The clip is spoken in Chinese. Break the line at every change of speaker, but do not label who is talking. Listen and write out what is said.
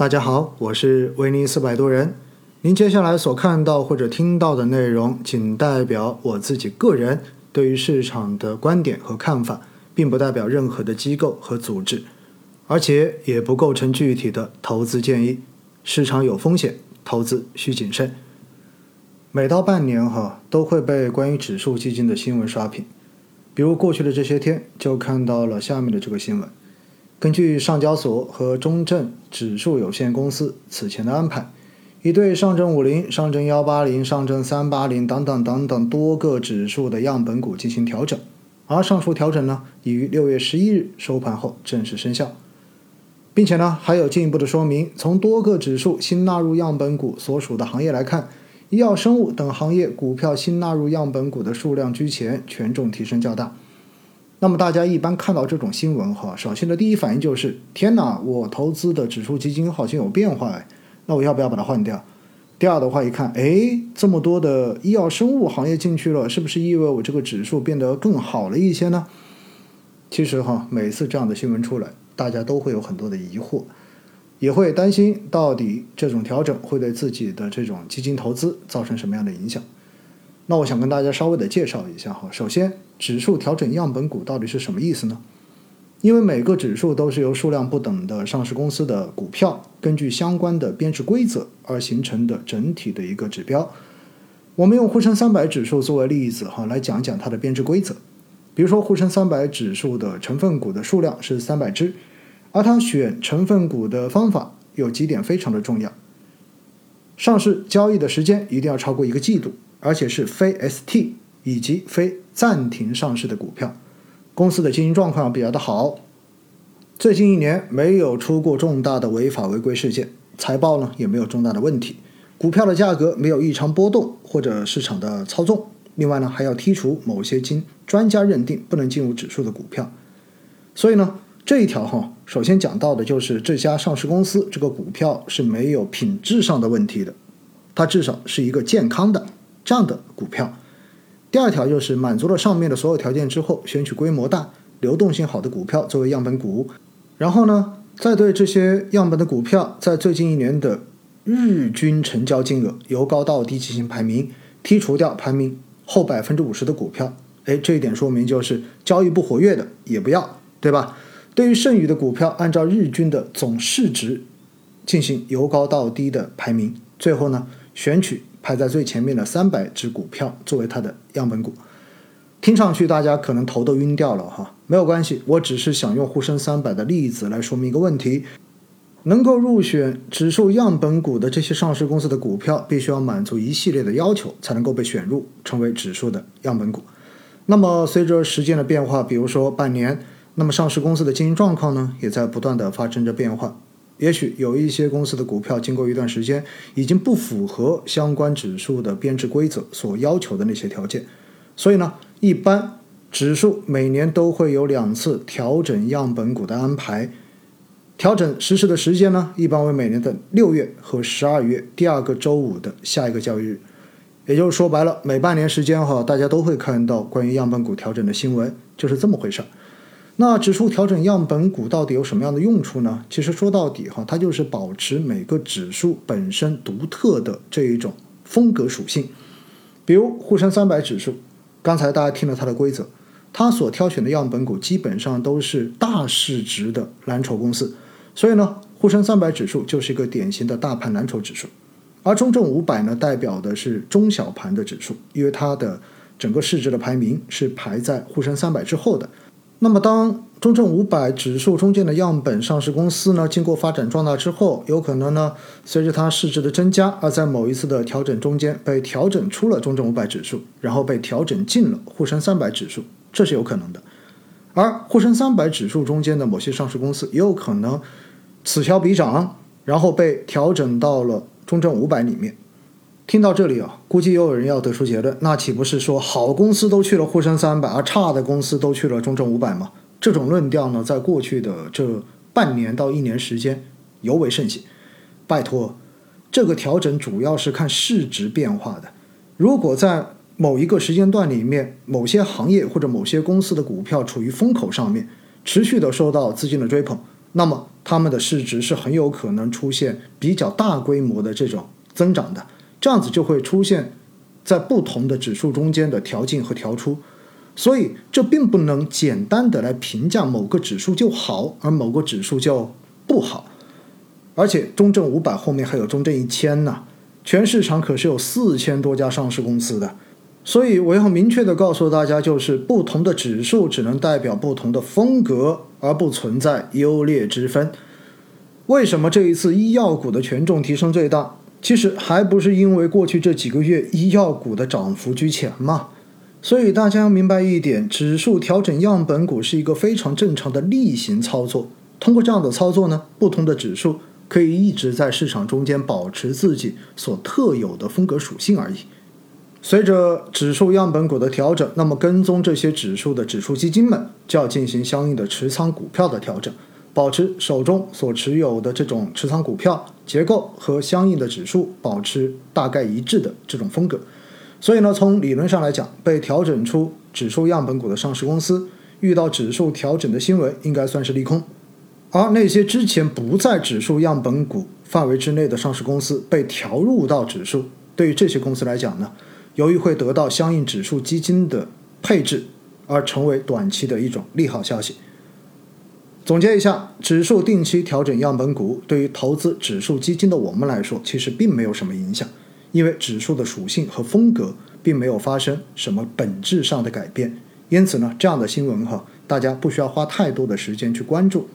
大家好，我是威尼斯摆渡人。您接下来所看到或者听到的内容，仅代表我自己个人对于市场的观点和看法，并不代表任何的机构和组织，而且也不构成具体的投资建议。市场有风险，投资需谨慎。每到半年哈，都会被关于指数基金的新闻刷屏。比如过去的这些天，就看到了下面的这个新闻。根据上交所和中证指数有限公司此前的安排，已对上证五零、上证幺八零、上证三八零等等等等多个指数的样本股进行调整，而上述调整呢，已于六月十一日收盘后正式生效，并且呢，还有进一步的说明，从多个指数新纳入样本股所属的行业来看，医药生物等行业股票新纳入样本股的数量居前，权重提升较大。那么大家一般看到这种新闻哈，首先的第一反应就是：天哪，我投资的指数基金好像有变化哎，那我要不要把它换掉？第二的话一看，哎，这么多的医药生物行业进去了，是不是意味我这个指数变得更好了一些呢？其实哈，每次这样的新闻出来，大家都会有很多的疑惑，也会担心到底这种调整会对自己的这种基金投资造成什么样的影响。那我想跟大家稍微的介绍一下哈。首先，指数调整样本股到底是什么意思呢？因为每个指数都是由数量不等的上市公司的股票根据相关的编制规则而形成的整体的一个指标。我们用沪深三百指数作为例子哈，来讲讲它的编制规则。比如说，沪深三百指数的成分股的数量是三百只，而它选成分股的方法有几点非常的重要：上市交易的时间一定要超过一个季度。而且是非 ST 以及非暂停上市的股票，公司的经营状况比较的好，最近一年没有出过重大的违法违规事件，财报呢也没有重大的问题，股票的价格没有异常波动或者市场的操纵。另外呢，还要剔除某些经专家认定不能进入指数的股票。所以呢，这一条哈，首先讲到的就是这家上市公司这个股票是没有品质上的问题的，它至少是一个健康的。这样的股票，第二条就是满足了上面的所有条件之后，选取规模大、流动性好的股票作为样本股，然后呢，再对这些样本的股票在最近一年的日均成交金额由高到低进行排名，剔除掉排名后百分之五十的股票，哎，这一点说明就是交易不活跃的也不要，对吧？对于剩余的股票，按照日均的总市值进行由高到低的排名，最后呢，选取。排在最前面的三百只股票作为它的样本股，听上去大家可能头都晕掉了哈，没有关系，我只是想用沪深三百的例子来说明一个问题：能够入选指数样本股的这些上市公司的股票，必须要满足一系列的要求，才能够被选入成为指数的样本股。那么随着时间的变化，比如说半年，那么上市公司的经营状况呢，也在不断的发生着变化。也许有一些公司的股票经过一段时间，已经不符合相关指数的编制规则所要求的那些条件，所以呢，一般指数每年都会有两次调整样本股的安排，调整实施的时间呢，一般为每年的六月和十二月第二个周五的下一个交易日，也就是说白了，每半年时间哈，大家都会看到关于样本股调整的新闻，就是这么回事儿。那指数调整样本股到底有什么样的用处呢？其实说到底哈，它就是保持每个指数本身独特的这一种风格属性。比如沪深三百指数，刚才大家听了它的规则，它所挑选的样本股基本上都是大市值的蓝筹公司，所以呢，沪深三百指数就是一个典型的大盘蓝筹指数。而中证五百呢，代表的是中小盘的指数，因为它的整个市值的排名是排在沪深三百之后的。那么，当中证五百指数中间的样本上市公司呢，经过发展壮大之后，有可能呢，随着它市值的增加，而在某一次的调整中间被调整出了中证五百指数，然后被调整进了沪深三百指数，这是有可能的。而沪深三百指数中间的某些上市公司，也有可能此消彼长，然后被调整到了中证五百里面。听到这里啊，估计又有人要得出结论，那岂不是说好公司都去了沪深三百，而差的公司都去了中证五百吗？这种论调呢，在过去的这半年到一年时间尤为盛行。拜托，这个调整主要是看市值变化的。如果在某一个时间段里面，某些行业或者某些公司的股票处于风口上面，持续的受到资金的追捧，那么他们的市值是很有可能出现比较大规模的这种增长的，这样子就会出现在不同的指数中间的调进和调出，所以这并不能简单的来评价某个指数就好，而某个指数就不好。而且中证五百后面还有中证一千呢，全市场可是有四千多家上市公司的，所以我要明确的告诉大家，就是不同的指数只能代表不同的风格。而不存在优劣之分。为什么这一次医药股的权重提升最大？其实还不是因为过去这几个月医药股的涨幅居前嘛？所以大家要明白一点，指数调整样本股是一个非常正常的例行操作。通过这样的操作呢，不同的指数可以一直在市场中间保持自己所特有的风格属性而已。随着指数样本股的调整，那么跟踪这些指数的指数基金们就要进行相应的持仓股票的调整，保持手中所持有的这种持仓股票结构和相应的指数保持大概一致的这种风格。所以呢，从理论上来讲，被调整出指数样本股的上市公司遇到指数调整的新闻，应该算是利空；而那些之前不在指数样本股范围之内的上市公司被调入到指数，对于这些公司来讲呢？由于会得到相应指数基金的配置，而成为短期的一种利好消息。总结一下，指数定期调整样本股，对于投资指数基金的我们来说，其实并没有什么影响，因为指数的属性和风格并没有发生什么本质上的改变。因此呢，这样的新闻哈，大家不需要花太多的时间去关注。